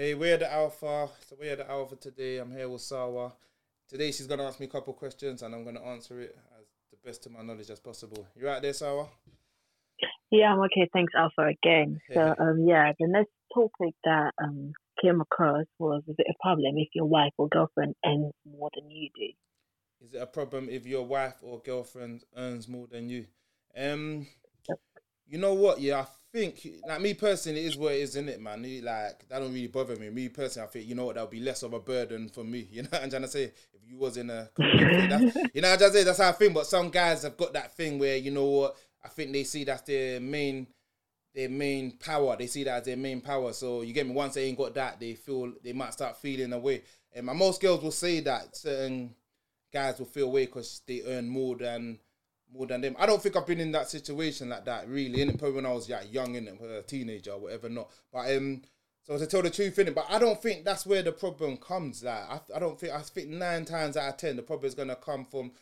Hey, we're the Alpha. So we're the Alpha today. I'm here with Sawa. Today she's gonna ask me a couple questions and I'm gonna answer it as the best to my knowledge as possible. You right there, Sawa? Yeah, I'm okay. Thanks, Alpha, again. So, um, yeah, the next topic that um came across was is it a problem if your wife or girlfriend earns more than you do? Is it a problem if your wife or girlfriend earns more than you? Um, you know what? Yeah, I think like me personally, it is what it is, isn't it, man? Like that don't really bother me. Me personally, I think you know what that would be less of a burden for me. You know what I'm trying to say? If you was in a, you know, I just say that's how I think. But some guys have got that thing where you know what? I think they see that's their main, their main power. They see that as their main power. So you get me. Once they ain't got that, they feel they might start feeling away. And my most girls will say that certain guys will feel away because they earn more than more than them. I don't think I've been in that situation like that really. In it, probably when I was like young in a teenager or whatever not. But um, so to tell the truth in it, but I don't think that's where the problem comes. Like I, I don't think I think nine times out of ten the problem is gonna come from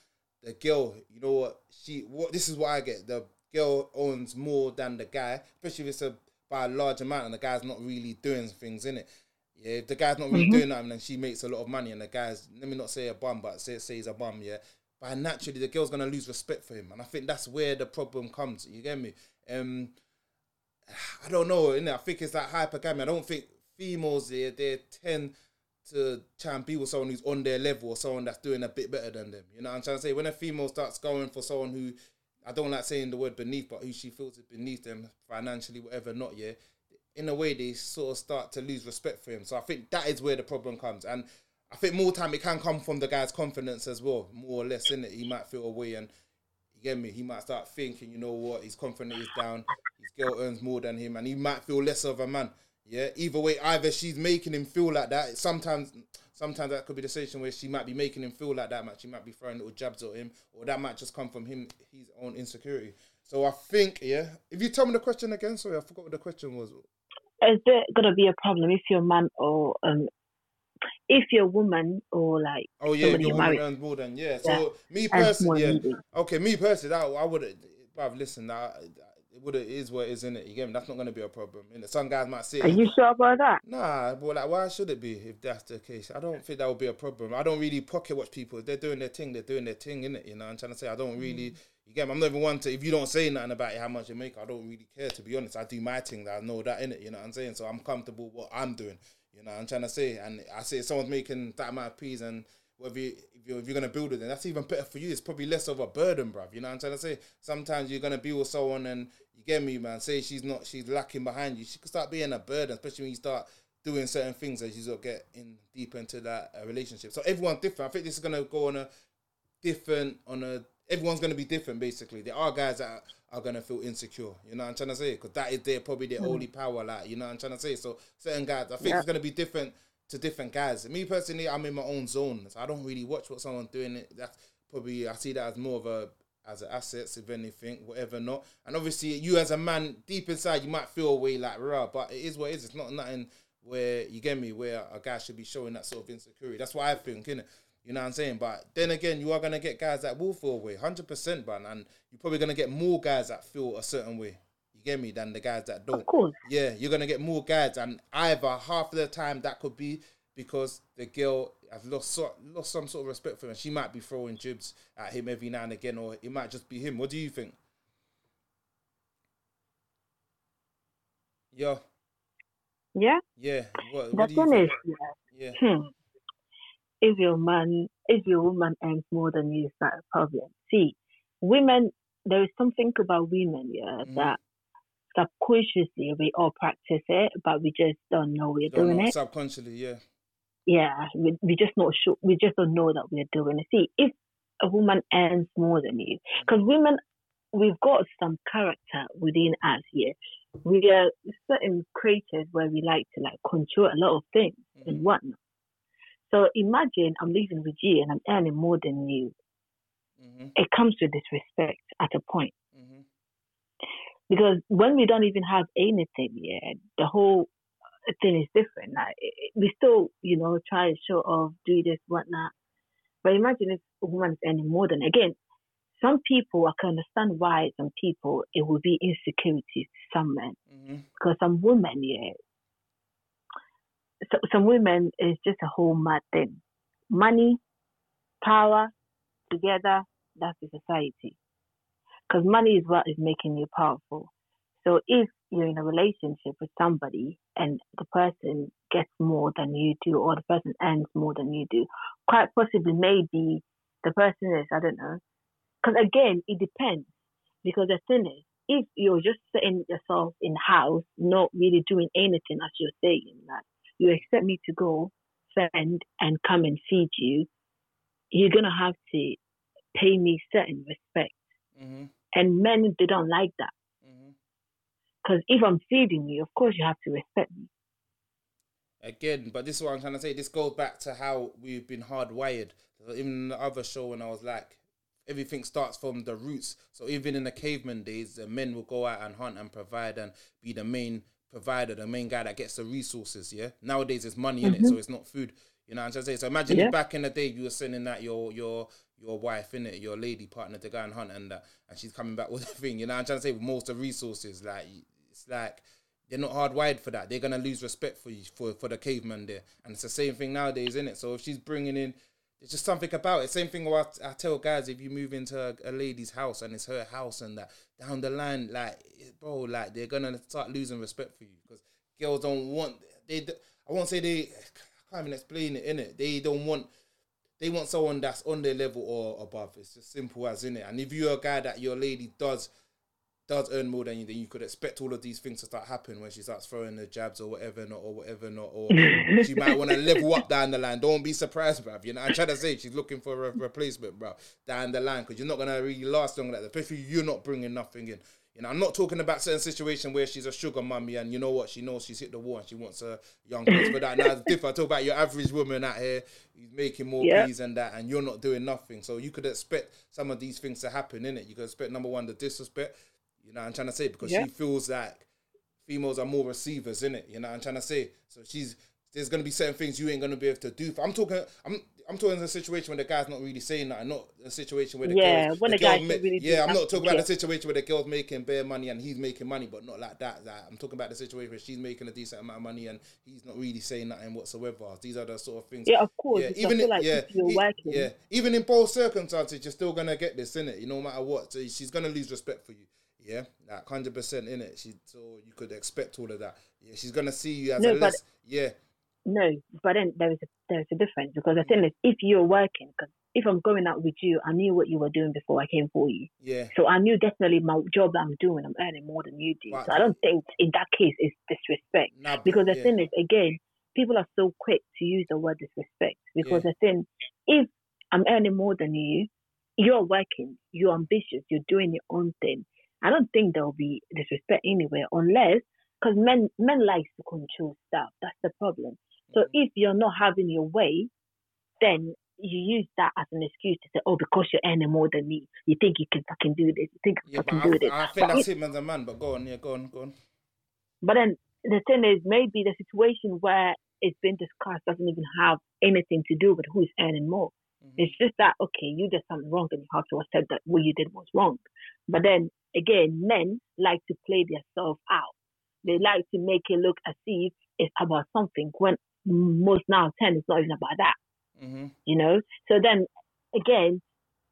the girl. You know what she what this is what I get. The girl owns more than the guy, especially if it's a by a large amount and the guy's not really doing things in it. Yeah, if the guy's not really mm-hmm. doing that and then she makes a lot of money and the guy's let me not say a bum, but say say he's a bum, yeah but naturally the girl's gonna lose respect for him, and I think that's where the problem comes. You get me? Um, I don't know. Innit? I think it's that hypergamy. I don't think females they they tend to try and be with someone who's on their level or someone that's doing a bit better than them. You know what I'm trying to say? When a female starts going for someone who I don't like saying the word beneath, but who she feels is beneath them financially, whatever, not yeah. In a way, they sort of start to lose respect for him. So I think that is where the problem comes. And I think more time it can come from the guy's confidence as well, more or less, in it. He might feel away and you get me, he might start thinking, you know what, his confidence is down, his girl earns more than him, and he might feel less of a man. Yeah. Either way, either she's making him feel like that. Sometimes sometimes that could be the situation where she might be making him feel like that, much. she might be throwing little jabs at him, or that might just come from him his own insecurity. So I think, yeah. If you tell me the question again, sorry, I forgot what the question was. Is there gonna be a problem if your man or um if you're a woman or like oh yeah, if your woman earns more than yeah. So yeah. me personally, yeah. Okay, me personally, that I would have listen. That it would it is what it is in it. You get me? That's not going to be a problem. And some guys might say, "Are you sure about that?" Nah, but like, why should it be if that's the case? I don't think that would be a problem. I don't really pocket watch people. They're doing their thing. They're doing their thing in it. You know, I'm trying to say I don't really. Mm. You get me? I'm not even one to. If you don't say nothing about it, how much you make, I don't really care. To be honest, I do my thing. That I know that in it. You know what I'm saying? So I'm comfortable with what I'm doing. You know, I'm trying to say, and I say someone's making that amount of peas, and whether you, if you're, if you're gonna build it, then that's even better for you. It's probably less of a burden, bruv. You know, I'm trying to say. Sometimes you're gonna be with someone, and you get me, man. Say she's not, she's lacking behind you. She could start being a burden, especially when you start doing certain things as you sort of get in deep into that uh, relationship. So everyone's different. I think this is gonna go on a different on a. Everyone's gonna be different, basically. There are guys that are gonna feel insecure. You know what I'm trying to say? Because that is their probably their mm. only power. Like you know what I'm trying to say. So certain guys, I think yeah. it's gonna be different to different guys. Me personally, I'm in my own zone, so I don't really watch what someone's doing. It that's probably I see that as more of a as an assets, if anything, whatever not. And obviously, you as a man, deep inside, you might feel away like raw, but it is what it is. It's not nothing where you get me, where a guy should be showing that sort of insecurity. That's what I think, innit? You know what I'm saying? But then again, you are gonna get guys that will feel away, hundred percent, man, and you're probably gonna get more guys that feel a certain way. You get me? Than the guys that don't. Of course. Yeah, you're gonna get more guys, and either half of the time that could be because the girl has lost so, lost some sort of respect for him. She might be throwing jibs at him every now and again, or it might just be him. What do you think? Yeah. Yeah. Yeah. What, what the thing is, yeah. yeah. Hmm. If your man, if your woman earns more than you, is that a problem? See, women, there is something about women, yeah, mm-hmm. that subconsciously we all practice it, but we just don't know we're don't doing know, it. Subconsciously, yeah yeah, we, we just not sure, we just don't know that we're doing it. See, if a woman earns more than you, because women, we've got some character within us here. We are certain creatures where we like to like control a lot of things mm-hmm. and whatnot. So imagine I'm living with you and I'm earning more than you. Mm-hmm. It comes with disrespect at a point. Mm-hmm. Because when we don't even have anything yet, the whole thing is different. Like we still, you know, try to show off, do this, whatnot. But imagine if a woman is earning more than again. Some people I can understand why some people it will be insecurities to some men mm-hmm. because some women, yeah, so, some women is just a whole mad thing. Money, power, together, that's the society. Because money is what is making you powerful. So if you're in a relationship with somebody and the person gets more than you do, or the person earns more than you do, quite possibly maybe the person is, I don't know. Because again, it depends. Because the thing is, if you're just sitting yourself in house, not really doing anything, as you're saying, like you expect me to go spend and come and feed you, you're gonna have to pay me certain respect. Mm-hmm. And men, they don't like that. Mm-hmm. Because if I'm feeding you, of course you have to respect me. Again, but this is what I'm trying to say. This goes back to how we've been hardwired. Even in the other show, when I was like, everything starts from the roots. So even in the caveman days, the men will go out and hunt and provide and be the main provider, the main guy that gets the resources. Yeah. Nowadays, it's money in it, so mm-hmm. it's not food. You know what I'm trying to say? So imagine Yeah. back in the day you were sending that your your your wife in it, your lady partner to go and hunt and that, and she's coming back with a thing. You know what I'm trying to say? With most of the resources, like it's like they're not hardwired for that. They're gonna lose respect for you for for the caveman there, and it's the same thing nowadays, isn't it? So if she's bringing in, it's just something about it. Same thing what I, tell guys: if you move into a, a lady's house and it's her house and that down the line, like bro, like they're gonna start losing respect for you because girls don't want they. I won't say they. I can't even explain it in it. They don't want. They want someone that's on their level or above. It's just simple as in it. And if you're a guy that your lady does does earn more than you, then you could expect all of these things to start happening when she starts throwing the jabs or whatever not or whatever not or she might want to level up down the line. Don't be surprised, bruv. You know, I'm trying to say she's looking for a replacement, bro, down the line because you're not gonna really last long like that. Especially you're not bringing nothing in. You know, I'm not talking about certain situation where she's a sugar mummy and you know what, she knows she's hit the wall and she wants a young girl for that. Now it's different. I talk about your average woman out here who's making more peas and that, and you're not doing nothing. So you could expect some of these things to happen in it. You could expect number one the disrespect. You know, what I'm trying to say because Yeah. she feels like females are more receivers in it. You know, what I'm trying to say. So she's there's gonna be certain things you ain't gonna be able to do. I'm talking. I'm. I'm talking a situation where the guy's not really saying that, not a situation where the Yeah, girls, when the the guy should really yeah, I'm not talking about the situation where the girl's making bare money and he's making money, but not like that. Like, I'm talking about the situation where she's making a decent amount of money and he's not really saying nothing whatsoever. These are the sort of things. Yeah, of course. Yeah, even in, like yeah, e- yeah, even in both circumstances, you're still gonna get this in it. You know, no matter what, so she's gonna lose respect for you. Yeah, like hundred percent in it. She so you could expect all of that. Yeah, she's gonna see you as No, a but- less. Yeah, No, but then there is a there is a difference because the thing is, if you're working, because if I'm going out with you, I knew what you were doing before I came for you, yeah, so I knew definitely my job that I'm doing, I'm earning more than you do. Right. So I don't think in that case it's disrespect nah, because the yeah, thing is, again, people are so quick to use the word disrespect because the thing, if I'm earning more than you, you're working, you're ambitious, you're doing your own thing. I don't think there'll be disrespect anywhere unless because men men like to control stuff. That's the problem. So Mm-hmm. if you're not having your way, then you use that as an excuse to say, "Oh, because you're earning more than me, you think you can fucking do this. You think you yeah, do this." I, think But that's him as a man. But go on, yeah, go on, go on. But then the thing is, maybe the situation where it's been discussed doesn't even have anything to do with who's earning more. Mhm. It's just that okay, you did something wrong and you have to accept that what you did was wrong. But then again, men like to play themselves out. They like to make it look as if it's about something when most now ten is not even about that. Mm-hmm. You know. So then again,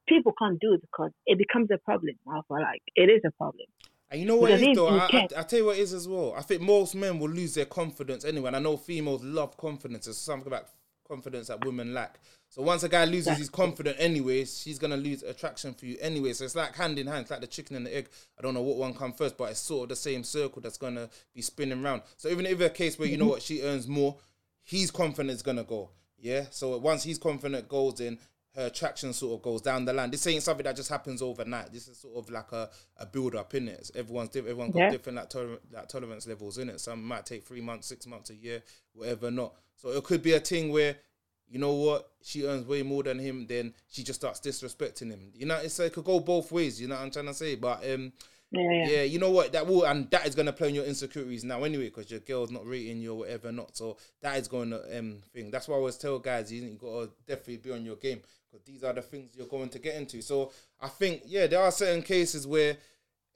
people can't do it because it becomes a problem. I feel like it is a problem. And you know what Because it is though? I, I, I tell you what it is as well. I think most men will lose their confidence anyway. And I know females love confidence. It's something about confidence that women lack. So once a guy loses his confidence anyways, she's gonna lose attraction for you anyway. So it's like hand in hand, it's like the chicken and the egg. I don't know what one comes first, but it's sort of the same circle that's gonna be spinning round. So even if a case where you know mm-hmm. what she earns more, his confidence is gonna go. Yeah. So once his confidence goes in, her attraction sort of goes down the line. This ain't something that just happens overnight. This is sort of like a, a build up in it. Everyone's different. Everyone got Yeah. different like, toler- like tolerance levels in it. Some might take three months, six months, a year, whatever. Not so it could be a thing where you know what she earns way more than him. Then she just starts disrespecting him. You know, it's it could go both ways. You know what I'm trying to say? But um, Yeah, yeah. yeah, you know what? That will and that is gonna play on your insecurities now anyway, because your girl's not rating you or whatever not. So that is going to um thing. That's why I always tell guys you, you gotta definitely be on your game because these are the things you're going to get into. So I think yeah, there are certain cases where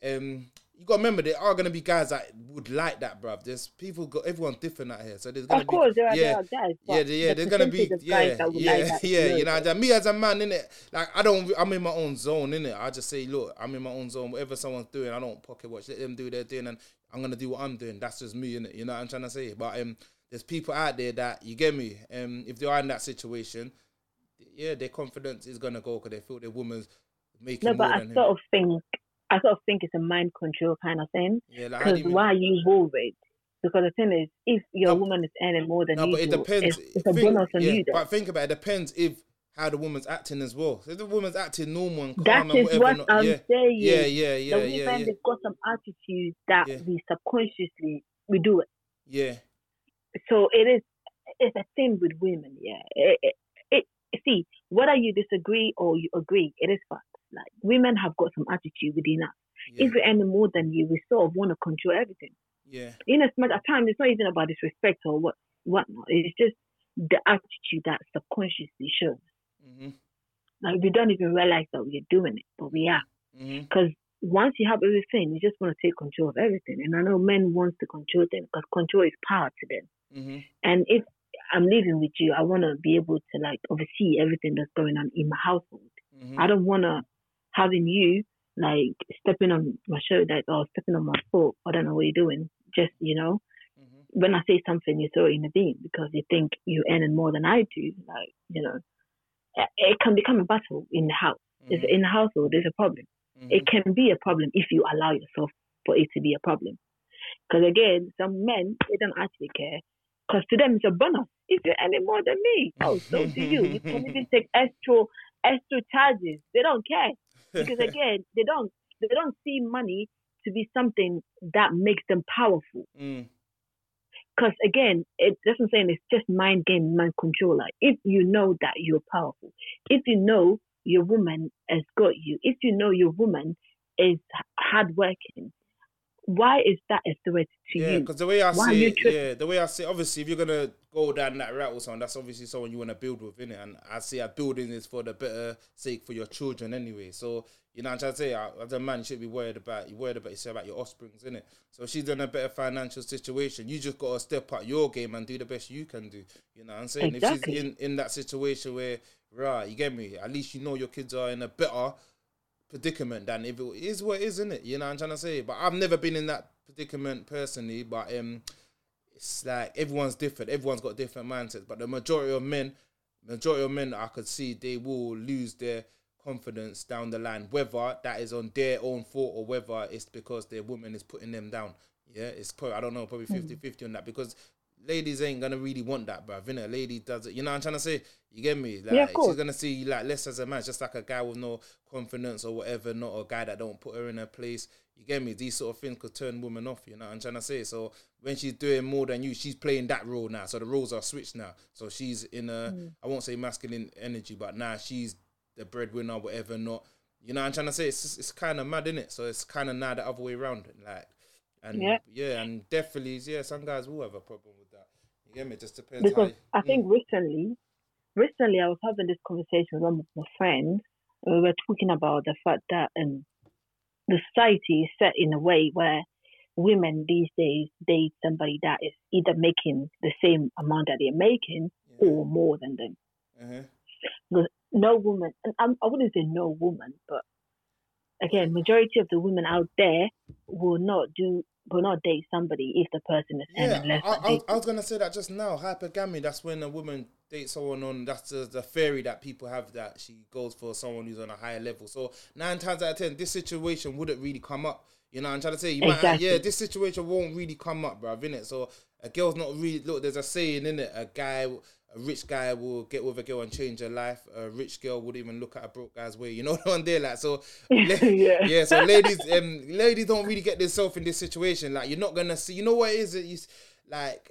um, you got to remember there are gonna be guys that would like that, bruv. There's people got everyone's different out here, so there's gonna Of course, be there are, yeah. there are guys. Yeah, yeah, the there's gonna be yeah, yeah, like yeah. You know, know, that me as a man, innit? Like I don't, I'm in my own zone, in it. I just say, look, I'm in my own zone. Whatever someone's doing, I don't pocket watch. Let them do their thing, and I'm gonna do what I'm doing. That's just me, innit? You know what I'm trying to say? But um, there's people out there that you get me. Um, if they are in that situation, yeah, their confidence is gonna go because they feel their woman's making No, but I than him. sort of think, I sort of think it's a mind control kind of thing. yeah, like, Because why are you worried? Because the thing is, if your No, woman is earning more than No, you but it do, depends. it's, it's a Think- bonus on yeah, you. Then. But think about it. It depends if how the woman's acting as well. So if the woman's acting normal and calm That and is whatever, what I'm yeah, saying. yeah, yeah, yeah, the yeah, women, yeah, they've got some attitude that Yeah. we subconsciously we do it. yeah, So it is it's a thing with women. Yeah, it, it, it see whether you disagree or you agree, it is fact. Women have got some attitude within us. yeah, If we're any more than you, we sort of want to control everything. yeah, In as much at times, it's not even about disrespect or what whatnot. It's just the attitude that subconsciously shows. Mm-hmm. Like we don't even realize that we're doing it, but we are. Because once you have everything, you just want to take control of everything. And I know men want to control things because control is power to them. Mm-hmm. And if I'm living with you, I want to be able to like oversee everything that's going on in my household. mhm, I don't want to having you like stepping on my shoulder or stepping on my foot. I don't know what you're doing. Just you know, mhm, when I say something, you throw it in the bin because you think you're earning more than I do. Like you know, it it can become a battle in the house. If mhm, in the household, there's a problem. It mhm. can be a problem if you allow yourself for it to be a problem. Because again, some men they don't actually care. Because to them it's a bonus. If you're earning more than me, oh, so do you. You can even take extra extra charges. They don't care because again, they don't they don't see money to be something that makes them powerful. Mm, Because again, it doesn't say it's just mind game, mind control. Like if you know that you're powerful, if you know your woman has got you, if you know your woman is hardworking, why is that a threat to yeah, you? because the way I Why see it, trip- yeah, the way I see, it, obviously, if you're gonna go down that route or someone, that's obviously someone you want to build with, innit? And I see that building is for the better sake for your children anyway. So you know, I'm trying to say, as a man, you should be worried about you worried about yourself, about your offsprings, innit? So she's in a better financial situation. You just gotta step up your game and do the best you can do. You know what I'm saying? Exactly. If she's in in that situation where, right, you get me. At least you know your kids are in a better predicament than if it is what it is, isn't it? You know what I'm trying to say? But I've never been in that predicament personally, but um it's like everyone's different. Everyone's got different mindsets. But the majority of men, majority of men I could see they will lose their confidence down the line, whether that is on their own fault or whether it's because their woman is putting them down. Yeah, it's probably I don't know, probably 50-50 on that because ladies ain't gonna really want that, bruv. Innit? A lady does it. You know what I'm trying to say? You get me? Like Yeah, she's gonna see you like less as a man, just like a guy with no confidence or whatever, not a guy that don't put her in her place. You get me? These sort of things could turn women off, you know what I'm trying to say? So when she's doing more than you, she's playing that role now. So the roles are switched now. So she's in a Mm. I won't say masculine energy, but now she's the breadwinner, whatever, not you know what I'm trying to say? It's it's kind of mad, innit? So it's kind of now the other way around. Like and Yeah. yeah, and definitely, yeah, some guys will have a problem with that. You get me? It just depends Because I Mm. think recently, recently I was having this conversation with one of my friends. We were talking about the fact that um, the society is set in a way where women these days date somebody that is either making the same amount that they're making Yeah. or more than them. Uh-huh. No woman, and I'm, I wouldn't say no woman, but again, majority of the women out there will not do will not date somebody if the person is Yeah, less I, I, was- I was gonna say that just now. Hypergamy. That's when a woman dates someone on. That's the, the theory that people have that she goes for someone who's on a higher level. So nine times out of ten, this situation wouldn't really come up. You know, I'm trying to say, you might, yeah, this situation won't really come up, bruv, innit? So a girl's not really look. There's a saying in it. A guy, a rich guy, will get with a girl and change her life. A rich girl would even look at a broke guy's way. You know what I'm there, like so. Yeah. yeah. So ladies, um, ladies don't really get themselves in this situation. Like you're not gonna see. You know what it is? It is like,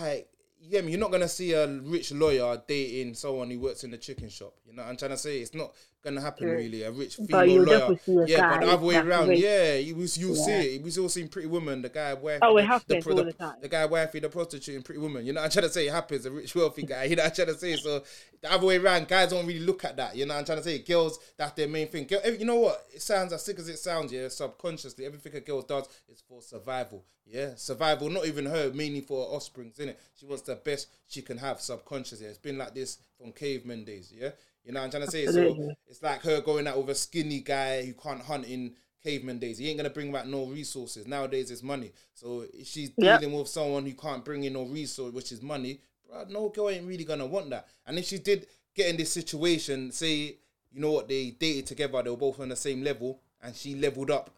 like yeah, you're not gonna see a rich lawyer dating someone who works in the chicken shop. You know, what I'm trying to say it's not gonna happen True. really. A rich female lawyer, see yeah, but the other way around, rich. yeah, you was you'll see Yeah. it. We've all seen Pretty Woman, the guy wife, Oh, it the, happens pro- all the, the time. the guy wifey, the prostitute in Pretty Woman. You know, what I'm trying to say it happens. A rich wealthy guy. You know, what I'm trying to say. So the other way around, guys don't really look at that. You know, what I'm trying to say girls that's their main thing. Girl, you know what? It sounds as sick as it sounds. Yeah, subconsciously, everything a girl does is for survival. Yeah, survival. Not even her, mainly for her offsprings. In it, she wants the best she can have subconsciously. It's been like this from caveman days. Yeah, you know what I'm trying to say. So it's like her going out with a skinny guy who can't hunt in caveman days. He ain't gonna bring back no resources. Nowadays it's money. So if she's Yep. dealing with someone who can't bring in no resource, which is money, bro, no girl ain't really gonna want that. And if she did get in this situation, say, you know what, they dated together, they were both on the same level, and she leveled up,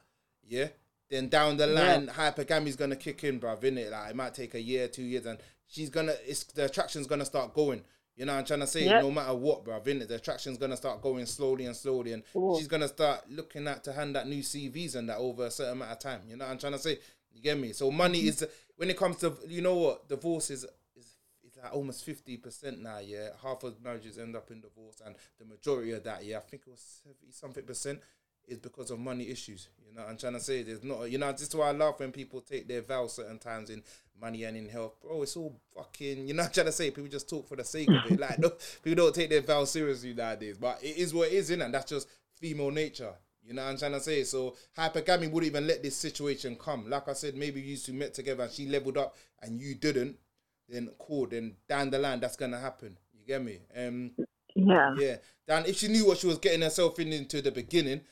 yeah. Then down the line, hypergamy's gonna kick in, bruv, innit? Like it might take a year, two years, and she's gonna it's the attraction's gonna start going. You know what I'm trying to say? Yep. No matter what, bruv, innit? The attraction's gonna start going slowly and slowly, and Cool. she's gonna start looking at to hand out new CVs and that over a certain amount of time. You know what I'm trying to say? You get me? So money is when it comes to you know what divorce is is it's like almost fifty percent now. Yeah, half of marriages end up in divorce, and the majority of that, yeah, I think it was seventy something percent is because of money issues. You know I'm trying to say? There's not, you know, this is why I laugh when people take their vows certain times in money and in health. Bro, it's all fucking, you know I'm trying to say? People just talk for the sake of it. Like, no, people don't take their vows seriously nowadays. But it is what it is, innit? And that's just female nature. You know what I'm trying to say? So hypergamy wouldn't even let this situation come. Like I said, maybe you two met together and she leveled up and you didn't, then cool. Then down the line, that's gonna happen. You get me? Um, Yeah. yeah. Dan, if she knew what she was getting herself in into the beginning,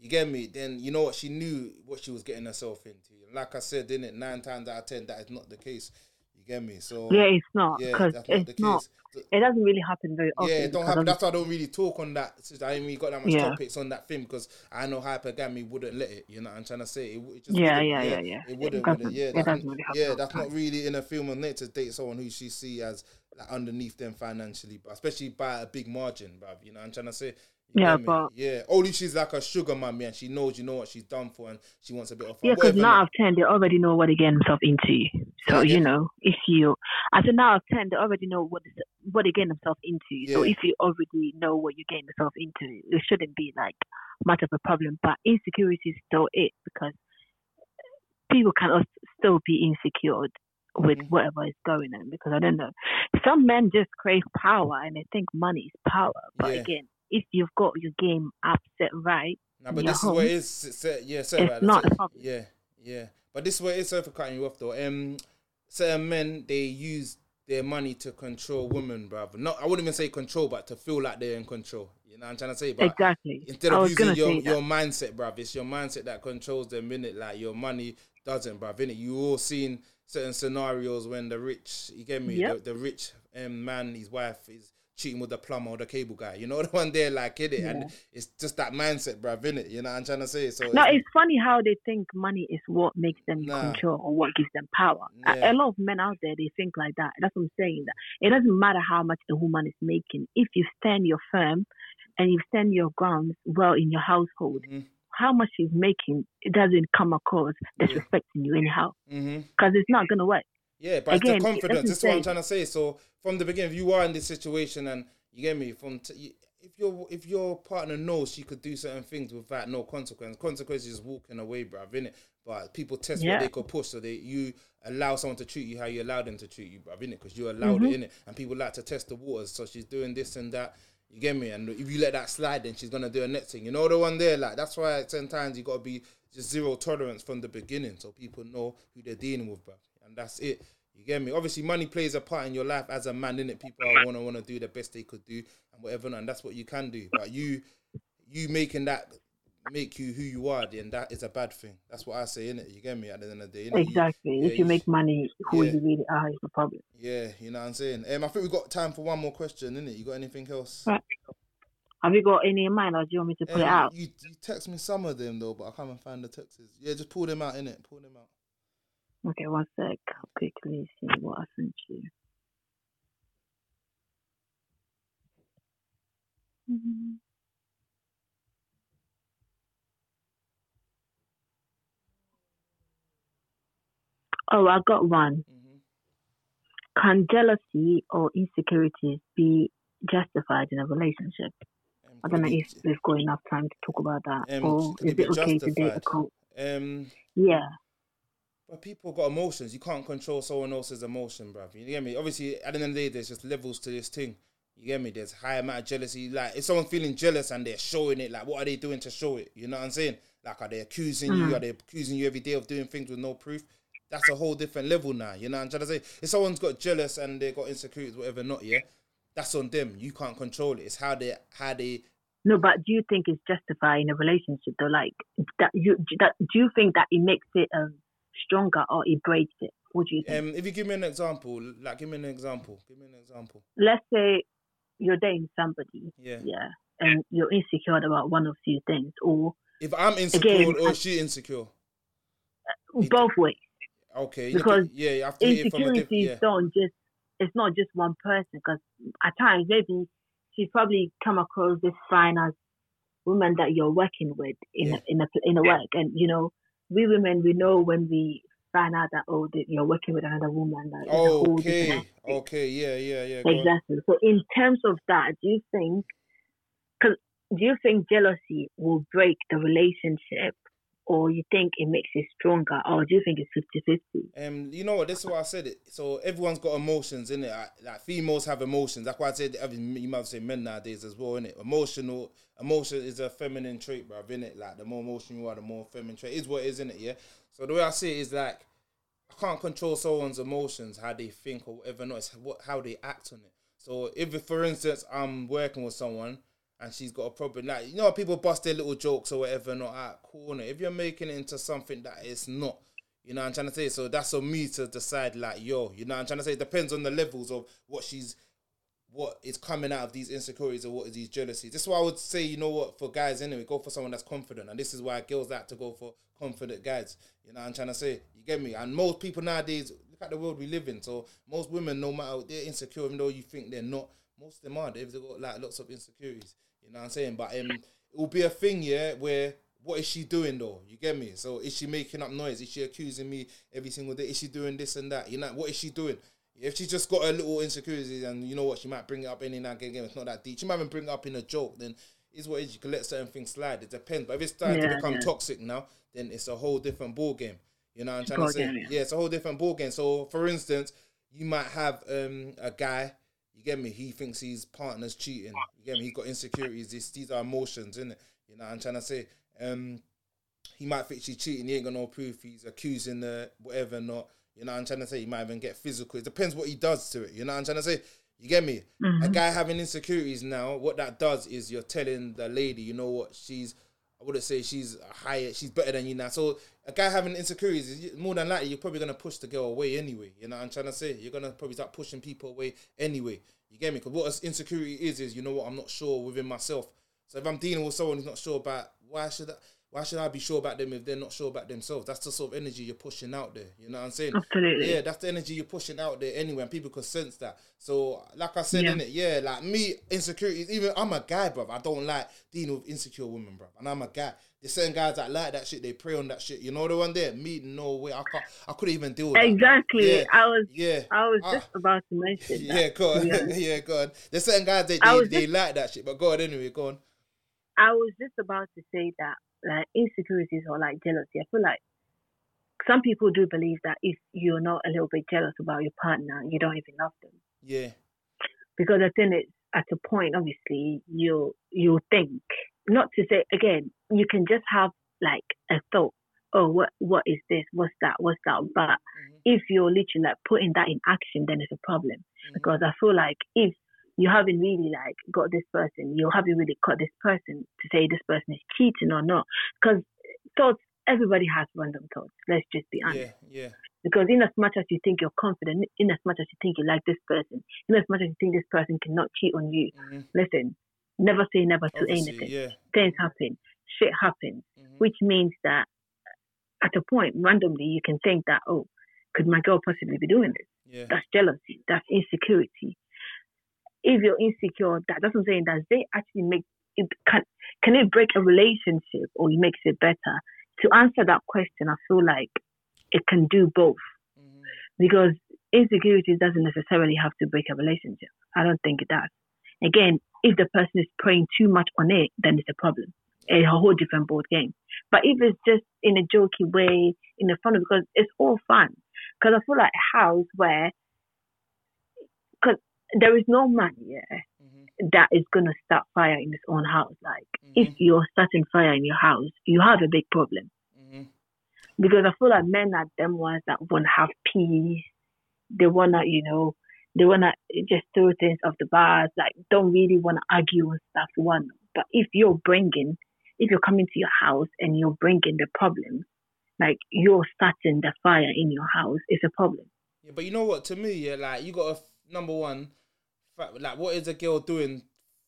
you get me, then you know what she knew what she was getting herself into. Like I said, didn't it? Nine times out of ten, that is not the case. You get me? So Yeah, it's not yeah, because that's not the it's not. case. So- It doesn't really happen very often. yeah, it don't happen. That's why I don't really talk on that. Since I ain't really got that much Yeah. topics on that film because I know hypergamy wouldn't let it. You know what I'm trying to say? It, it just Yeah, yeah, yeah, yeah. It It wouldn't. doesn't- wouldn't. Yeah, it that's, really happen yeah, that's not really in a film of nature to date someone who she see as like underneath them financially, but especially by a big margin, bruv. You know what I'm trying to say? You Yeah, get me? but- yeah, only she's like a sugar mummy and she knows you know what she's done for and she wants a bit of fun. Yeah, because nine out of ten, they already know what they get themselves into. So Yeah. you know, if you, I said nine out of ten, they already know what what they get themselves into. So if you already know what you're getting yourself into, it shouldn't be like much of a problem. But insecurity is still it because people can still be insecure with Mhm. whatever is going on. Because I don't know, some men just crave power and they think money is power. But Yeah. again, if you've got your game upset right, Nah, but this is what it is. s- s- yeah, sorry, It's right, not that's a it. problem. Yeah, yeah. But this is what it is. Sorry for cutting you off though. Um, certain men they use their money to control women, bruv. Not I wouldn't even say control, but to feel like they're in control. You know what I'm trying to say? But exactly. instead of using your, your mindset, bruv, it's your mindset that controls them, innit? Like your money doesn't, bruv, innit? You all seen certain scenarios when the rich, you get me, Yep. the, the rich um, man, his wife is cheating with the plumber or the cable guy. You know the one there, like? And Yeah. it's just that mindset, bruv, innit? You know what I'm trying to say? So No, it's funny how they think money is what makes them Nah. control or what gives them power. A- Yeah. A, lot of men out there they think like that. That's what I'm saying. That it doesn't matter how much the woman is making. If you stand your firm and you stand your grounds well in your household, Mhm. how much she's making, it doesn't come across disrespecting you anyhow hmm because it's not gonna work. Yeah, but Again, it's the confidence. That's what I'm trying to say. So from the beginning, if you are in this situation and you get me, from t- if your if your partner knows she could do certain things without no consequence, consequences is walking away, bruv, innit? But people test Yeah. what they could push, so they you allow someone to treat you how you allow them to treat you, bruv, innit? Because you allowed Mm-hmm. it, innit? And people like to test the waters, so she's doing this and that. You get me? And if you let that slide, then she's gonna do her next thing. You know the one there, like that's why sometimes you gotta be just zero tolerance from the beginning, so people know who they're dealing with, bruv. And that's it. You get me? Obviously, money plays a part in your life as a man, innit? People are wanna wanna do the best they could do and whatever, and that's what you can do. But you, you making that make you who you are, then that is a bad thing. That's what I say, innit? You get me? At the end of the day, innit? You- Exactly. yeah, if you you make money, who yeah. you really are is the problem. yeah, you know what I'm saying. Um, I think we've got time for one more question, innit? You got anything else? Right. Have you got any in mind, or do you want me to put it Um, out? You, you text me some of them though, but I can't even find the texts. Yeah, just pull them out, innit? Pull them out. Okay, one sec. I'll quickly see what I sent you. Mhm. Oh, I got one. Mm-hmm. can jealousy or insecurities be justified in a relationship? Um, I don't know if we've got enough time to talk about that, Um, or is it okay to date a justified? cult? Um, Yeah, but people got emotions. You can't control someone else's emotion, bruv. You get me? Obviously, at the end of the day, there's just levels to this thing. You get me? There's high amount of jealousy. Like, if someone's feeling jealous and they're showing it, like, what are they doing to show it? You know what I'm saying? Like, are they accusing you? Are they accusing you every day of doing things with no proof? That's a whole different level now. You know what I'm trying to say? If someone's got jealous and they got insecurities, whatever, not yeah, that's on them. You can't control it. It's how they how they no, but do you think it's justified in a relationship though? Like that, you that do you think that it makes it um stronger or it breaks it? What do you think? um. If you give me an example, like give me an example. Give me an example. Let's say you're dating somebody, Yeah. yeah, and you're insecure about one of few things, or If I'm insecure Again, or I- she insecure? Both ways. Okay. Because at- yeah, you have to look at it from a diff- insecurities yeah. don't just it's not just one person because at times maybe she's probably come across this fine as woman that you're working with in Yeah. a, in a in a work and you know we women we know when we find out that oh that you're working with another woman that it's a whole different Okay. Okay. Yeah. Yeah. Yeah. exactly so in terms of that do you think cause do you think jealousy will break the relationship or you think it makes it stronger or do you think it's 50-50 Um, you know what? This is why I said it. So everyone's got emotions in it. Like females have emotions. That's why I said mean, you might say men nowadays as well. In it, emotional emotion is a feminine trait, bruv. It, like the more emotional you are, the more feminine trait is what is in it. Yeah. So the way I see it is like I can't control someone's emotions, how they think or whatever. Not it's what how they act on it. So if, for instance, I'm working with someone and she's got a problem, like you know, people bust their little jokes or whatever, not at corner. If you're making it into something that it's not, you know I'm trying to say? So that's on me to decide, like, yo, you know I'm trying to say? It depends on the levels of what she's, what is coming out of these insecurities or what is these jealousies. This is why I would say, you know what, for guys anyway, go for someone that's confident. And this is why girls like to go for confident guys. You know I'm trying to say? You get me? And most people nowadays, look at the world we live in. So most women, no matter, they're insecure, even though you think they're not, most of them are. They've got like lots of insecurities. You know what I'm saying? But um, it will be a thing, yeah, where what is she doing though? You get me? So is she making up noise? Is she accusing me every single day? Is she doing this and that? You know, what is she doing? If she's just got a little insecurities and you know what, she might bring it up any now again, it's not that deep. She might even bring it up in a joke, then is what it is. You can let certain things slide. It depends. But if it's starting to become yeah. toxic now, then it's a whole different ball game. You know what I'm trying to say? game, yeah. yeah, it's a whole different ball game. So for instance, you might have um a guy, get me, he thinks his partner's cheating. You get me, he's got insecurities, this, these are emotions, innit? You know what I'm trying to say? Um he might think she's cheating, he ain't got no proof, he's accusing the whatever not. You know what I'm trying to say? He might even get physical. It depends what he does to it. You know what I'm trying to say? You get me? A guy having insecurities now, what that does is you're telling the lady, you know what, she's I wouldn't say she's higher, she's better than you now. So a guy having insecurities, more than likely you're probably gonna push the girl away anyway. You know what I'm trying to say? You're gonna probably start pushing people away anyway. You get me? Because what insecurity is is you know what I'm not sure within myself. So if I'm dealing with someone who's not sure about why should I why should I be sure about them if they're not sure about themselves? That's the sort of energy you're pushing out there. You know what I'm saying? Absolutely. Yeah, that's the energy you're pushing out there anyway, and people can sense that. So, like I said Yeah. in it, yeah, like me, insecurities. Even I'm a guy, bro. I don't like dealing with insecure women, bro. And I'm a guy. There's certain guys that like that shit. They prey on that shit. You know the one there. Me, no way. I can't. I couldn't even deal with that. Exactly. Yeah. I was Yeah. I was Ah. just about to mention that. Yeah, go on. to be honest. yeah, go on. There's certain guys they they, they just- like that shit. But go on anyway. Go on. I was just about to say that like insecurities or like jealousy. I feel like some people do believe that if you're not a little bit jealous about your partner, you don't even love them. Yeah. Because I think it's at a point, obviously, you you think not to say again. You can just have like a thought. Oh, what what is this? What's that? What's that? But Mhm. if you're literally like putting that in action, then it's a problem. Mhm. because I feel like if you haven't really like got this person, you haven't really got this person to say this person is cheating or not. Because thoughts, everybody has random thoughts. Let's just be honest. Yeah. Yeah. Because in as much as you think you're confident, in as much as you think you like this person, in as much as you think this person cannot cheat on you, Mhm. listen, never say never to Obviously, anything. Yeah. Things happen, shit happens, Mhm. which means that at a point, randomly, you can think that, oh, could my girl possibly be doing this? Yeah. that's jealousy, that's insecurity. If you're insecure, that doesn't say that they actually make it can can it break a relationship or it makes it better? To answer that question, I feel like it can do both Mhm. because insecurity doesn't necessarily have to break a relationship. I don't think it does. Again, if the person is preying too much on it, then it's a problem. It's a whole different board game. But if it's just in a jokey way, in a fun, because it's all fun. Because I feel like a house where, there is no man, yeah, Mhm. that is gonna start fire in his own house. Like Mhm. if you're starting fire in your house, you have a big problem Mhm. because I feel like men are them ones that want to have peace. They wanna, you know, they wanna just throw things off the bars. Like don't really wanna argue and stuff. One, but if you're bringing, if you're coming to your house and you're bringing the problem, like you're starting the fire in your house, it's a problem. Yeah, but you know what? To me, yeah, like you got to number one, like what is a girl doing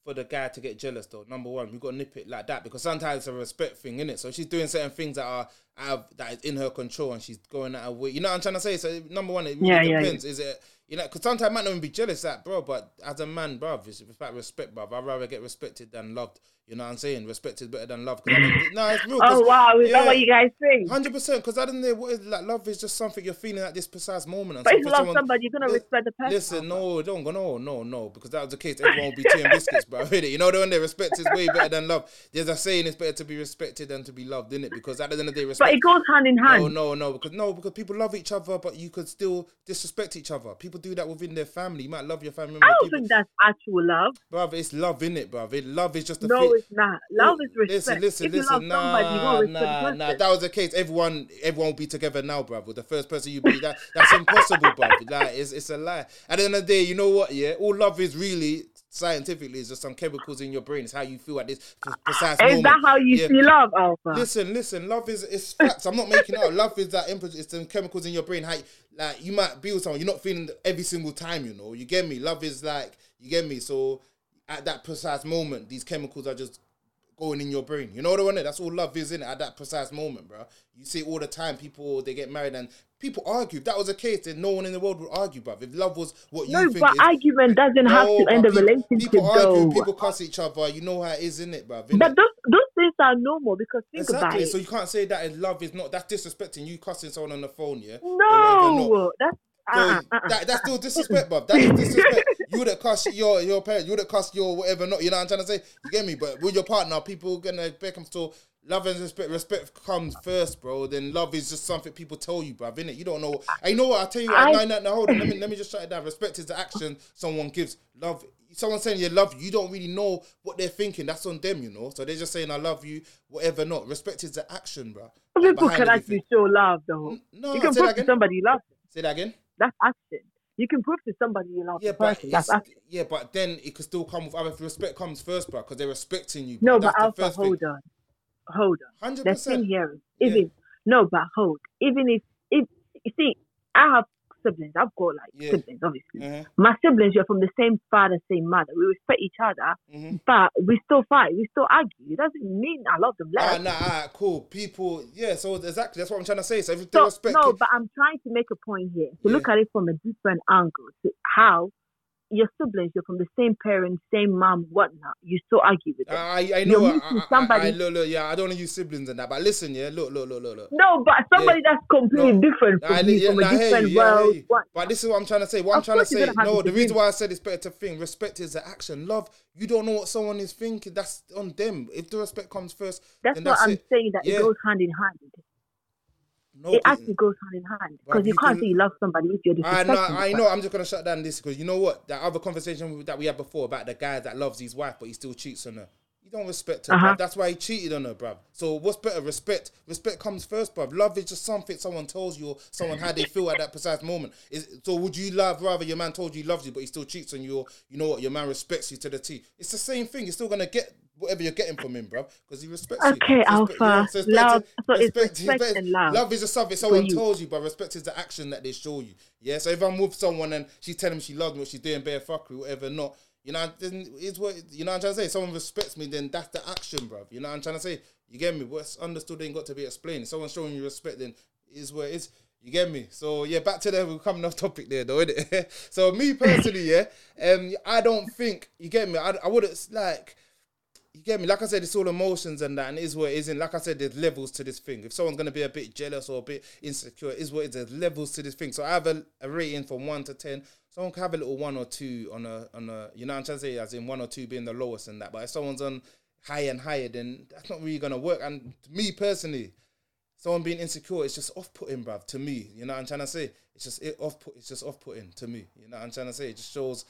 for the guy to get jealous though? Number one, we got to nip it like that because sometimes it's a respect thing, innit? So she's doing certain things that are out of, that is in her control and she's going out of way. You know what I'm trying to say? So number one, it really Yeah, yeah, depends. Is it you know? Because sometimes I might not even be jealous, that bro. But as a man, bro, it's about respect, bro. I'd rather get respected than loved. You know what I'm saying? Respect is better than love. 'Cause I don't- no, it's real. Oh wow, is yeah. that what you guys think? Hundred percent, because I don't know what is like. Love is just something you're feeling at this precise moment. And But if you love someone- somebody, you're gonna Li- respect the person. Listen, no, don't go, no, no, no, because that was the case. Everyone would be tea and biscuits, bro. Really, you know the one they respect is way better than love. There's a saying: it's better to be respected than to be loved, isn't it? Because at the end of the day, respect. But it goes hand in hand. No, no, no, because no, because people love each other, but you could still disrespect each other. People do that within their family. You might love your family I don't people, think that's actual love. Brother, It's love, in it, brother. Love is just a No, fit- it's not. Love is respect. Listen, listen, if listen. love somebody, Nah, nah, nah. If that was the case, everyone, everyone will be together now, brother. The first person you be, that that's impossible, brother. Like, it's, it's a lie. At the end of the day, you know what? Yeah, all love is really scientifically is just some chemicals in your brain. It's how you feel at this pre- precise Is moment. that how you Yeah. see love, Alpha? Listen, listen. Love is it's facts. I'm not making it up. Love is that input. It's the chemicals in your brain. How like you might be with someone, you're not feeling every single time. You know, you get me. Love is like you get me. So at that precise moment, these chemicals are just going in your brain. You know what I mean? That's all love is in it at that precise moment, bro. You see it all the time. People they get married and people argue. If that was the case, then no one in the world would argue, bro. If love was what you no, think but is, argument doesn't have to end a relationship, People argue, though. people cuss each other. You know how it is, in it, bro. but those those things are normal because think about Exactly. it. So you can't say that love is not that's disrespecting you cussing someone on the phone, yeah? No, that's So uh, uh, uh. that, that's still disrespect, bruv. That is disrespect. you would have cussed your your parents, you would have cussed your whatever not. You know what I'm trying to say? You get me? But with your partner, people gonna become so love and respect. Respect comes first, bro. Then love is just something people tell you, bruv. Innit? You don't know. I know what I tell you. I- no, no, no, hold on. Let me let me just shut it down. Respect is the action someone gives. Love. Someone saying you love you, you don't really know what they're thinking. That's on them, you know. So they're just saying I love you, whatever. Not respect is the action, bro. People can everything. actually show love, though. No, you can say prove that again. somebody love. Say that again. That's action. You can prove to somebody you love Yeah, but. That's action. yeah, but then it could still come with other respect comes first, bro, because they're respecting you. No, but Alpha, hold on, hold on. Hundred The thing percent. here is, Yeah. even no, but hold. Even if if you see, I have siblings. I've got like Yeah. siblings, obviously. Uh-huh, My siblings, you're from the same father, same mother. We respect each other, mhm. but we still fight. We still argue. It doesn't mean I love them less. Ah, nah, alright, cool. People, yeah. So exactly, that's what I'm trying to say. So So, respect, no, but I'm trying to make a point here. To Yeah. look at it from a different angle, to how your siblings, you're from the same parents, same mom, whatnot. You still argue with them. I, I You're know. I, missing I, I, somebody. I, look, look, yeah. I don't want to use siblings and that, but listen, yeah. Look, look, look, look, look. no, but somebody that's completely No. different from I, you, yeah, from a nah, I different you, yeah, I world. What? But this is what I'm trying to say. What I'm trying to say, no, the reason why I said it's better to think respect is the action. Love, you don't know what someone is thinking. That's on them. If the respect comes first, That's what that's I'm it. saying. That Yeah. it goes hand in hand. No, it actually goes hand in hand because you you can't can- say you love somebody if you're I know, I know. I'm just gonna shut down this because you know what? That other conversation that we had before about the guy that loves his wife but he still cheats on her. You don't respect her, Uh-huh. That's why he cheated on her, bruv. So what's better? Respect. Respect comes first, bruv. Love is just something someone tells you or someone how they feel at that precise moment. Is so would you love rather your man told you he loves you but he still cheats on you or you know what, your man respects you to the T. It's the same thing. You're still gonna get whatever you're getting from him, bro, because he respects you. Okay, Alpha. Love- is- so it's respect- respect respect- and love Love is just something someone you. tells you, but respect is the action that they show you. Yeah. So if I'm with someone and she's telling me she loves me, or she's doing bare fuckery, whatever, not, you know, then it's what you know. What I'm trying to say, if someone respects me, then that's the action, bro. You know, what I'm trying to say, you get me. What's understood ain't got to be explained. If someone's showing you respect, then is what it is. You get me? So yeah, back to the we're coming off topic there though, innit? so me personally, yeah, um, I don't think you get me. I, I would like you get me? Like I said, it's all emotions and that, and is what it is. And like I said, there's levels to this thing. If someone's gonna be a bit jealous or a bit insecure, is what it is. There's levels to this thing. So I have a, a rating from one to ten. Someone can have a little one or two on a on a you know I'm trying to say, as in one or two being the lowest and that. But if someone's on higher and higher, then that's not really gonna work. And to me personally, someone being insecure, it's just off putting, bruv, to me. You know what I'm trying to say? It's just it off put it's just off putting to me. You know what I'm trying to say? It just shows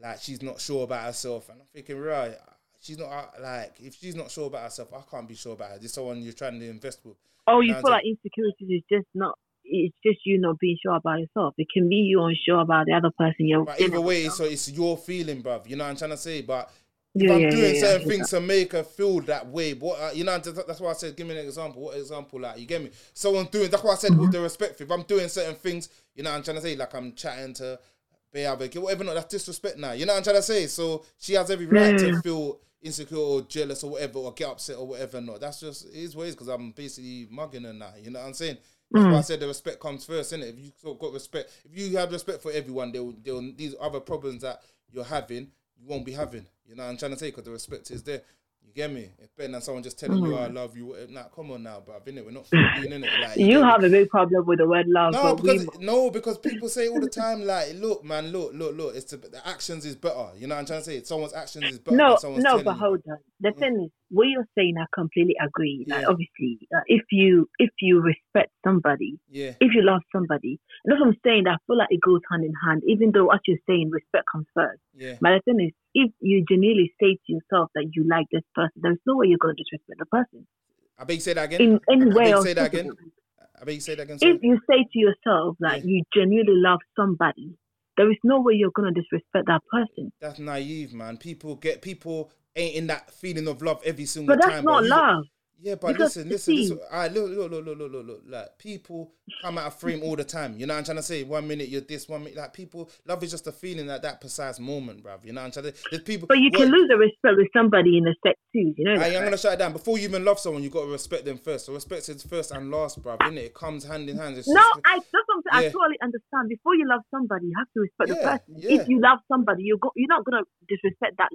like she's not sure about herself. And I'm thinking, right, she's not uh, like if she's not sure about herself, I can't be sure about her. This someone you're trying to invest with. Oh, you feel like insecurities is just not. It's just you not being sure about yourself. It can be you unsure about the other person. You're. But either way, so it's your feeling, bruv. You know what I'm trying to say? But if Yeah, I'm yeah, doing yeah, certain things to make her feel that way, what uh, you know, that's why I said, give me an example. What example, like you get me? Someone doing. That's why I said Mm-hmm. with the respect. If I'm doing certain things, you know, what I'm trying to say, like I'm chatting to Beaver, whatever. Not that's disrespect now. You know what I'm trying to say? So she has every right to feel insecure or jealous or whatever, or get upset or whatever. No, that's just his ways because I'm basically mugging her now. You know what I'm saying? That's Mm. why I said the respect comes first, innit? If you sort of got respect, if you have respect for everyone, they'll, they'll these other problems that you're having, you won't be having. You know what I'm trying to say? Because the respect is there. You get me? It's better than someone just telling you, mm-hmm. oh, I love you. whatever. Nah, come on now, bruv, innit? We're not doing innit? Like, You me? have a big problem with the word love, No, but we. because no, because people say all the time, like, look, man, look, look, look. It's the, the actions is better. You know what I'm trying to say? It's someone's actions is better. No, than someone's no, telling but you. hold on. The mm. thing is, what you're saying, I completely agree. Like, Yeah. obviously, uh, if you if you respect somebody, Yeah, if you love somebody, and that's what I'm saying. That I feel like it goes hand in hand. Even though what you're saying, respect comes first. yeah. But the thing is, if you genuinely say to yourself that you like this person, there's no way you're going to disrespect the person I beg you say that again. in any I beg way. you say that again. I beg you say that again. sorry. If you say to yourself that Yeah. you genuinely love somebody, there is no way you're going to disrespect that person. That's naive, man. People get people ain't in that feeling of love every single But that's time. not you- love. Yeah, but Because listen, listen, listen. All right, look, look, look, look, look, look, look. Like people come out of frame all the time. You know what I'm trying to say? One minute you're this, one minute like people. Love is just a feeling at that precise moment, bruv. You know what I'm trying to. There's people. But you can lose the respect with somebody in a sect too. You know. Aye, I'm right? gonna shut it down. Before you even love someone, you gotta respect them first. So respect is first and last, bruv. Innit? It comes hand in hand. It's No, just- I that's what I'm saying. Yeah. I totally understand. Before you love somebody, you have to respect the Yeah, person. yeah. If you love somebody, you're go, you're not gonna disrespect that.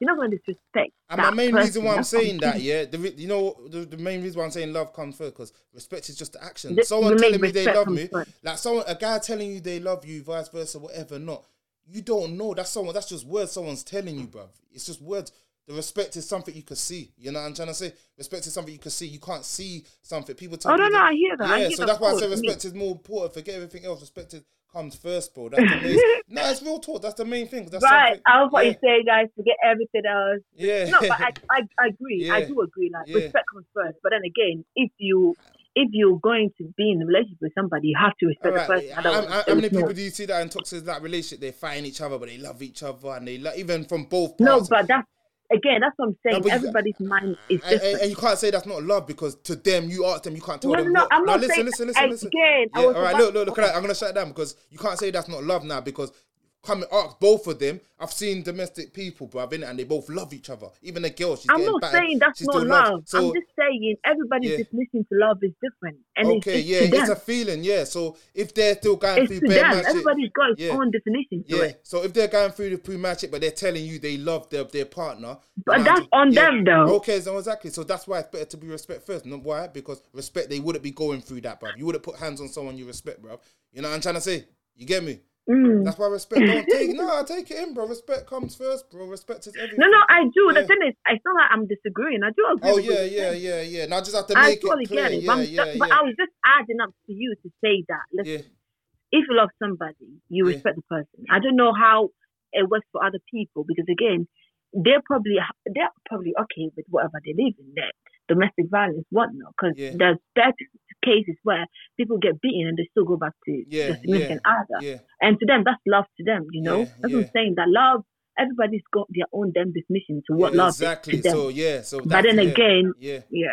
You're not gonna disrespect. And that my main person. reason why I'm saying that, yeah, the, you know, the, the main reason why I'm saying love comes first because respect is just the action. The- someone telling me they love me, first. like someone, a guy telling you they love you, vice versa, whatever, not. You don't know. That's someone. That's just words someone's telling you, bruv. It's just words. The respect is something you can see. You know what I'm trying to say? Respect is something you can see. You can't see something. People tell you. Oh no, no, I hear that. I Yeah, hear so that's why I say respect is more important. Forget everything else. Respect is, comes first, bro. That's the main. no, it's real talk. That's the main thing. That's Right, something- I was what yeah. you say, guys. Forget everything else. Yeah. No, but I, I, I agree. I do agree. Like Yeah. respect comes first. But then again, if you if you're going to be in a relationship with somebody, you have to respect Alright, the person. How, how- how many people do you see that in toxic like relationship? They're fighting each other, but they love each other, and they like even from both No, but that's again, that's what I'm saying. you- Everybody's mind is and, different. and, and you can't say that's not love because to them, you ask them, you can't tell No, them. no, what- I'm now not listen, saying- listen, listen, listen. again, I Yeah, was all right, look, look, look. I'm gonna shut it down because you can't say that's not love now because come and ask both of them. I've seen domestic people, bro, innit, and they both love each other. Even the girl, she's I'm not battered, saying that's not love. So I'm just saying everybody's Yeah. definition to love is different. And okay, it's, yeah, it's to it's a feeling, yeah. So if they're still going It's through to them. Everybody's got its Yeah. own definition Yeah. it. So if they're going through the pre-match it, but they're telling you they love their their partner, But that's on them, though. Okay, so exactly. So that's why it's better to be respect first. Not why? Because respect, they wouldn't be going through that, bruv. You wouldn't put hands on someone you respect, bruv. You know what I'm trying to say? You get me? Mm. That's why respect. Don't take no, I take it in, bro. Respect comes first, bro. Respect is everything. No, no, I do. Yeah. The thing is, it's not like I'm disagreeing. I do agree. Oh with yeah, yeah, yeah, yeah. Now I just have to I make totally it clear. get it. Yeah, but, yeah, but yeah. I was just adding up to you to say that. Listen, yeah. if you love somebody, you respect the person. I don't know how it works for other people because again, they're probably they're probably okay with whatever they live in there, domestic violence, whatnot. Because there's there's cases where people get beaten and they still go back to Yeah, the significant other, Yeah, and to them that's love to them. You know, Yeah, that's what. I'm saying. That love, everybody's got their own damn definition to what yeah, love exactly. is them. So yeah, so but then yeah, again, yeah, yeah.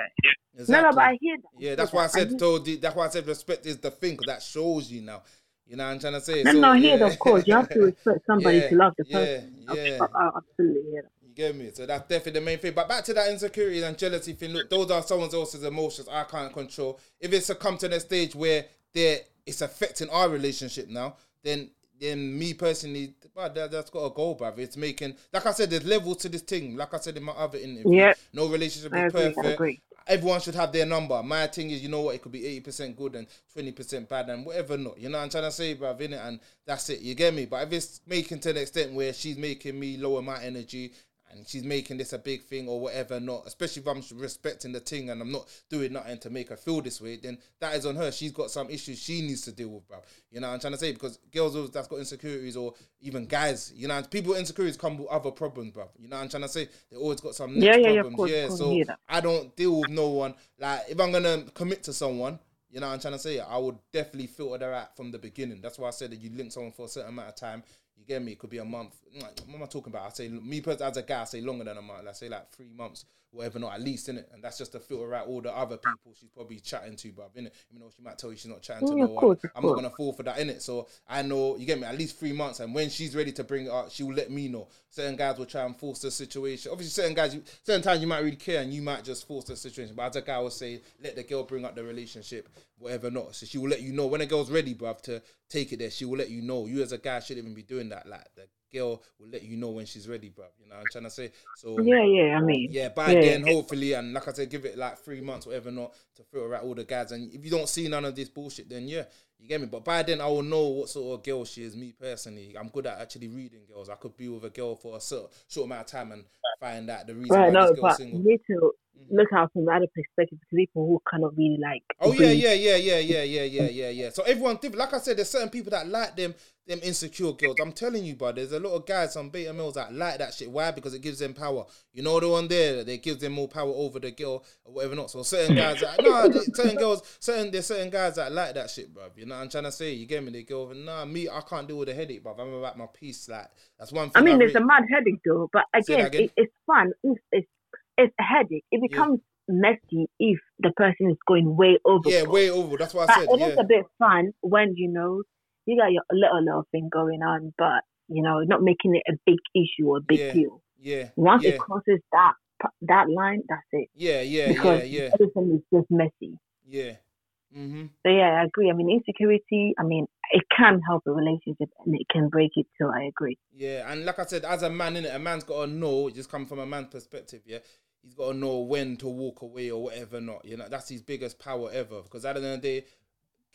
exactly. No, no, but I hear that. Yeah, that's why I said told you, that's why I said respect is the thing that shows you now. You know what I'm trying to say? No, So, no, I hear yeah. that, of course. You have to respect somebody Yeah, to love the yeah, person. I- yeah. I, I absolutely hear that. Get me? So that's definitely the main thing. But back to that insecurity and jealousy thing. Look, those are someone else's emotions I can't control. If it's a come to the stage where they're it's affecting our relationship now, then then me personally, but that, that's got a goal, bruv. It's making, like I said, there's levels to this thing. Like I said in my other interview, Yeah. no relationship I is agree, perfect. Everyone should have their number. My thing is, you know what, it could be eighty percent good and twenty percent bad and whatever not. You know what I'm trying to say, bruv, innit? And that's it. You get me? But if it's making to the extent where she's making me lower my energy and she's making this a big thing or whatever not, especially if I'm respecting the thing and I'm not doing nothing to make her feel this way, then that is on her. She's got some issues she needs to deal with, bruv. You know what I'm trying to say? Because girls that's got insecurities or even guys, you know, people with insecurities come with other problems, bruv. You know what I'm trying to say? They always got some Yeah, yeah, problems. course, yeah, course, so. I don't deal with no one. Like if I'm gonna commit to someone, you know what I'm trying to say, I would definitely filter that out from the beginning. That's why I said that you link someone for a certain amount of time. You get me? It could be a month. What am I talking about? I say me as a guy, I say longer than a month. I say like three months, whatever, not at least in it. And that's just to filter out all the other people she's probably chatting to, bruv, innit? Even though she might tell you she's not chatting to no one. course, I'm not gonna fall for that in it. So I know you get me at least three months, and when she's ready to bring it up, she will let me know. Certain guys will try and force the situation. Obviously, certain guys, you, certain times you might really care, and you might just force the situation. But as a guy will say, let the girl bring up the relationship, whatever not. So she will let you know when a girl's ready, bruv, to take it there. She will let you know. You as a guy shouldn't even be doing that. Like the girl will let you know when she's ready, bro. You know what I'm trying to say. So Yeah, yeah. I mean, yeah, by Yeah. then, hopefully, and like I said, give it like three months, whatever, not to filter out all the guys. And if you don't see none of this bullshit, then yeah, you get me. But by then, I will know what sort of girl she is. Me personally, I'm good at actually reading girls. I could be with a girl for a certain, short amount of time and find out the reason right, why no, this girl's but single. you need to mm. look out from the other perspective because people who cannot really like. Oh yeah, yeah, yeah, yeah, yeah, yeah, yeah, yeah, yeah. So everyone different. Like I said, there's certain people that like them, them insecure girls. I'm telling you, bro. There's a lot of guys, on beta males that like that shit. Why? Because it gives them power. You know the one there, that gives them more power over the girl or whatever not. So certain guys, that, nah, certain girls, certain there's certain guys that like that shit, bro. You know what I'm trying to say? You get me? They go, nah, me, I can't deal with a headache, bro. I'm about my peace. Like that's one thing. I mean, it's really- a mad headache though, but again, again? it, it's fun. If it's it's a headache. It becomes messy if the person is going way over. yeah, way over. That's what I But said. it is Yeah, a bit fun when you know you got your little little thing going on, but you know, not making it a big issue or a big Yeah. deal. yeah, Once yeah, it crosses that that line, that's it. yeah, yeah, because yeah, yeah, everything is just messy. yeah. Mm-hmm. So yeah, I agree. I mean, insecurity. I mean, it can help a relationship and it can break it too. I agree. Yeah, and like I said, as a man in it, a man's got to know. Just come from a man's perspective. Yeah, he's got to know when to walk away or whatever. Not you know that's his biggest power ever. Because at the end of the day,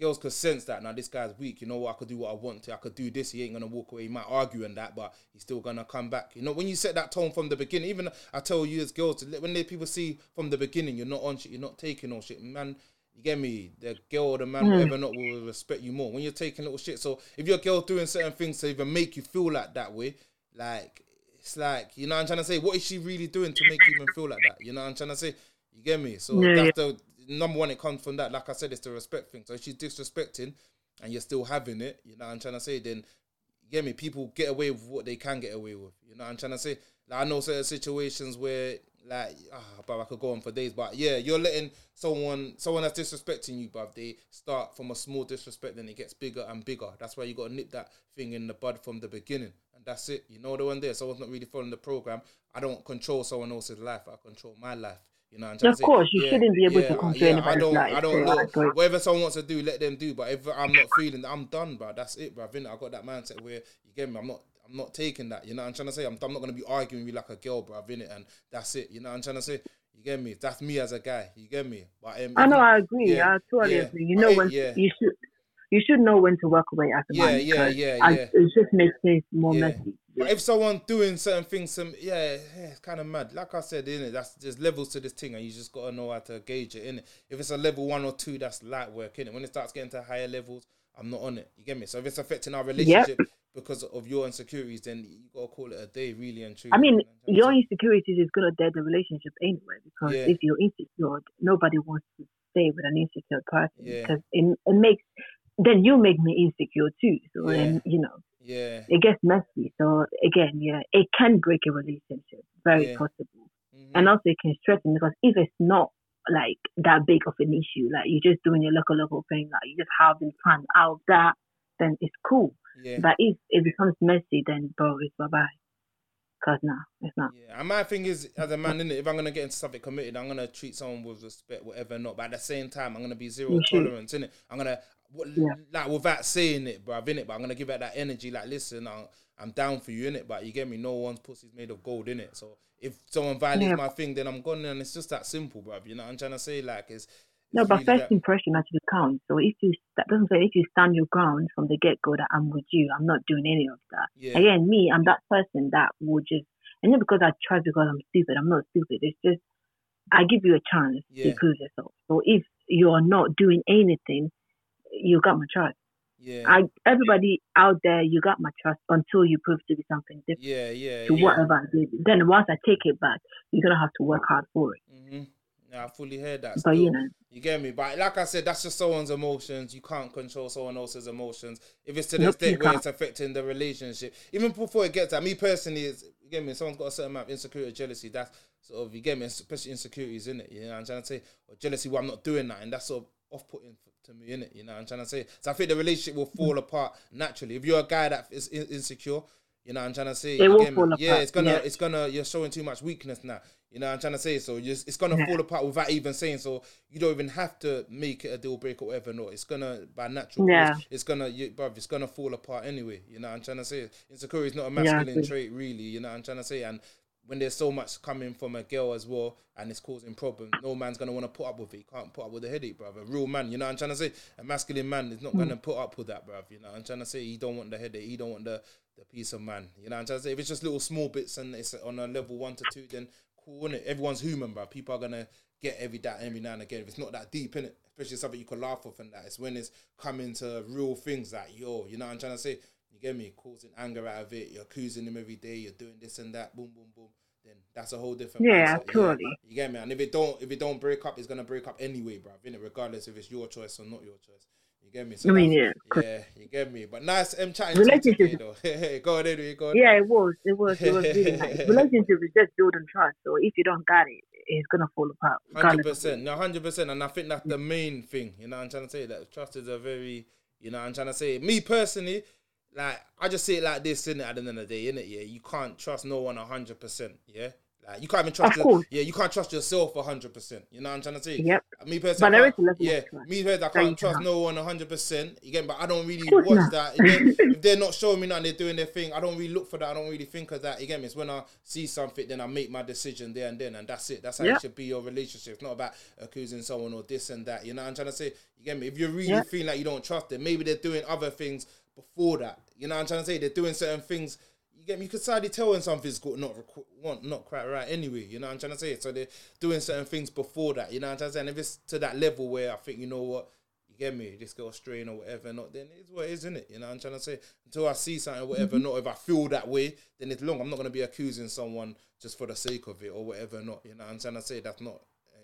girls could sense that now this guy's weak. You know what? I could do what I want to. I could do this. He ain't gonna walk away. He might argue and that, but he's still gonna come back. You know when you set that tone from the beginning. Even I tell you as girls, to when they people see from the beginning, you're not on shit. You're not taking on shit, man. You get me? The girl or the man, mm. whatever not, will respect you more when you're taking little shit. So if your girl doing certain things to even make you feel like that way, like it's like you know what I'm trying to say. What is she really doing to make you even feel like that? You know what I'm trying to say. You get me? So Yeah, that's the number one. It comes from that. Like I said, it's the respect thing. So if she's disrespecting and you're still having it, you know I'm trying to say. Then get me? People get away with what they can get away with. You know I'm trying to say? Like, I know certain situations where, like, ah, but I could go on for days. But yeah, you're letting someone, someone that's disrespecting you, bruv, they start from a small disrespect, then it gets bigger and bigger. That's why you got to nip that thing in the bud from the beginning. And that's it. You know the one there. Someone's not really following the program. I don't control someone else's life. I control my life. You know, Of course, you Yeah, shouldn't be able to yeah, control yeah, I don't, life, I don't I look. agree. Whatever someone wants to do, let them do. But if I'm not feeling that, I'm done, bro. That's it, bro. I got that mindset where you get me. I'm not. I'm not taking that. You know I'm trying to say? I'm, I'm not gonna be arguing with you like a girl, bro. In it, and that's it. You know what I'm trying to say? You get me? That's me as a guy. You get me? But um, I know. I agree. yeah, I totally yeah. agree. You know when yeah. you should. You should know when to walk away as a Yeah, man. yeah, yeah, I- yeah. It just makes things more Yeah. messy. But if someone doing certain things, some yeah, yeah it's kind of mad. Like I said, in it, that's there's levels to this thing, and you just gotta know how to gauge it. In it, if it's a level one or two, that's light work. In it, when it starts getting to higher levels, I'm not on it. You get me? So if it's affecting our relationship because of your insecurities, then you gotta call it a day, really and truly. I mean, your insecurities is gonna dead the relationship anyway. Because Yeah. if you're insecure, nobody wants to stay with an insecure person Yeah. because it, it makes then you make me insecure too. So Yeah. then you know yeah, it gets messy. So again, yeah, it can break a relationship, very Yeah. possible, Mhm. and also it can strengthen because if it's not like that big of an issue, like you're just doing your local local thing, like you just having fun out of that, then it's cool. yeah. But if it becomes messy, then bro, it's bye bye. Cause no, it's not. Yeah, and my thing is, as a man, innit, if I'm gonna get into something committed, I'm gonna treat someone with respect, whatever, not. But at the same time, I'm gonna be zero You should. tolerance, innit. I'm gonna, Yeah. like, without saying it, bruv, innit. But I'm gonna give out that energy, like, listen, I'm, I'm down for you, innit. But you get me, no one's pussy's made of gold, innit. So if someone violates Yeah. my thing, then I'm gone, and it's just that simple, bruv. You know what I'm trying to say? Like, it's, No, but first that- impression actually counts. So if you that doesn't say if you stand your ground from the get go that I'm with you, I'm not doing any of that. yeah, Again, me, I'm that person that would just and not because I try because I'm stupid. I'm not stupid. It's just I give you a chance Yeah. to prove yourself. So if you're not doing anything, you got my trust. yeah, I everybody out there, you got my trust until you prove to be something different yeah, yeah, to yeah. whatever I did. Then once I take it back, you're gonna have to work hard for it. hmm Yeah, I fully heard that. But you know, You get me? But like I said, that's just someone's emotions. You can't control someone else's emotions. If it's to the Nope, extent where can't. it's affecting the relationship, even before it gets that, me personally, is you get me? Someone's got a certain amount of insecurity, jealousy. That's sort of you get me, especially insecurities in it. You know, what I'm trying to say, or jealousy. Well, I'm not doing that, and that's sort of off-putting to me in it. You know, what I'm trying to say. So I think the relationship will fall apart naturally if you're a guy that is insecure. You know, what I'm trying to say. It will get me? Yeah, apart, it's gonna, yeah. it's gonna. You're showing too much weakness now. You know, what I'm trying to say. So you it's gonna Yeah. fall apart without even saying. So you don't even have to make it a deal breaker or whatever. No, it's gonna by natural. Yeah. course, it's gonna, you, bruv, it's gonna fall apart anyway. You know, what I'm trying to say. Insecurity is not a masculine agree. trait, really. You know, what I'm trying to say. And when there's so much coming from a girl as well, and it's causing problems, no man's gonna want to put up with it. You can't put up with the headache, bruv. A real man, you know, what I'm trying to say. A masculine man is not Hmm. gonna put up with that, bruv. You know, what I'm trying to say. He don't want the headache. He don't want the the peace of man. You know, what I'm trying to say. If it's just little small bits and it's on a level one to two, then cool, innit? Everyone's human, bruv. People are gonna get every that every now and again. If it's not that deep, innit? Especially something you can laugh off and that. It's when it's coming to real things like yo, you know what I'm trying to say? You get me? Causing anger out of it, you're accusing him every day, you're doing this and that, boom, boom, boom. Then that's a whole different Yeah, mindset, totally. You get me? And if it don't if it don't break up, it's gonna break up anyway, bruv, innit? Regardless if it's your choice or not your choice. You get me? So I mean, yeah, yeah, you get me. But nice um chatting to you Relationship- though. go on anyway, go on. yeah, it was, it was, it was really nice. Relationship is just building trust. So if you don't got it, it's gonna fall apart. Hundred percent, no, hundred percent, and I think that's the main thing. You know, what I'm trying to say that trust is a very, you know, I'm trying to say. Me personally, like I just see it like this, in it. At the end of the day, innit? Yeah, you can't trust no one hundred percent. Yeah, like you can't even trust. Your- yeah, you can't trust yourself hundred percent. You know what I'm trying to say. Yep. Me personally, But there I is a can't- level of yeah, me personally, I can't trust no one hundred percent. Again, but I don't really watch not. that. If they're, if they're not showing me nothing, they're doing their thing. I don't really look for that. I don't really think of that. Again, it's when I see something, then I make my decision there and then, and that's it. That's how Yeah. it should be your relationship. It's not about accusing someone or this and that. You know what I'm trying to say? You get me? If you're really Yeah. feel like you don't trust them, maybe they're doing other things before that. You know what I'm trying to say? They're doing certain things. You get me? You could sadly tell when something's good, not requ- want, not quite right anyway. You know what I'm trying to say? So they're doing certain things before that. You know what I'm trying to say? And if it's to that level where I think, you know what, you get me, this girl straying or whatever, not then it's what it is, isn't it? You know what I'm trying to say? Until I see something or whatever, mm-hmm. not if I feel that way, then it's long. I'm not gonna be accusing someone just for the sake of it or whatever, not. You know what I'm trying to say? That's not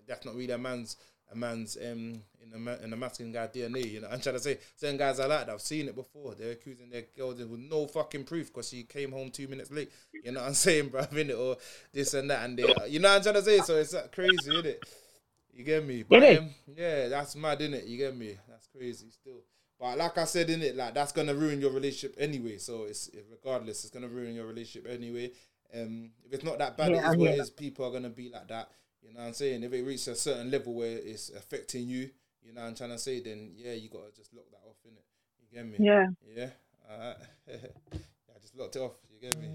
that's not really a man's a man's um in a ma- in a masculine guy DNA. You know, I'm trying to say certain guys are like that. I've seen it before. They're accusing their girls with no fucking proof because she came home two minutes late. You know what I'm saying, bro? it or this and that, and they, you know what I'm trying to say. So it's that crazy, isn't it? You get me? But um, yeah, that's mad, isn't it? You get me? That's crazy still. But like I said, in it, like that's gonna ruin your relationship anyway. So it's regardless, it's gonna ruin your relationship anyway. Um, if it's not that bad, Yeah, it is what it is. People are gonna be like that. You know what I'm saying? If it reaches a certain level where it's affecting you, you know what I'm trying to say, then yeah, you gotta just lock that off, innit? You get me? Yeah. Yeah. Alright. I just locked it off. You get me?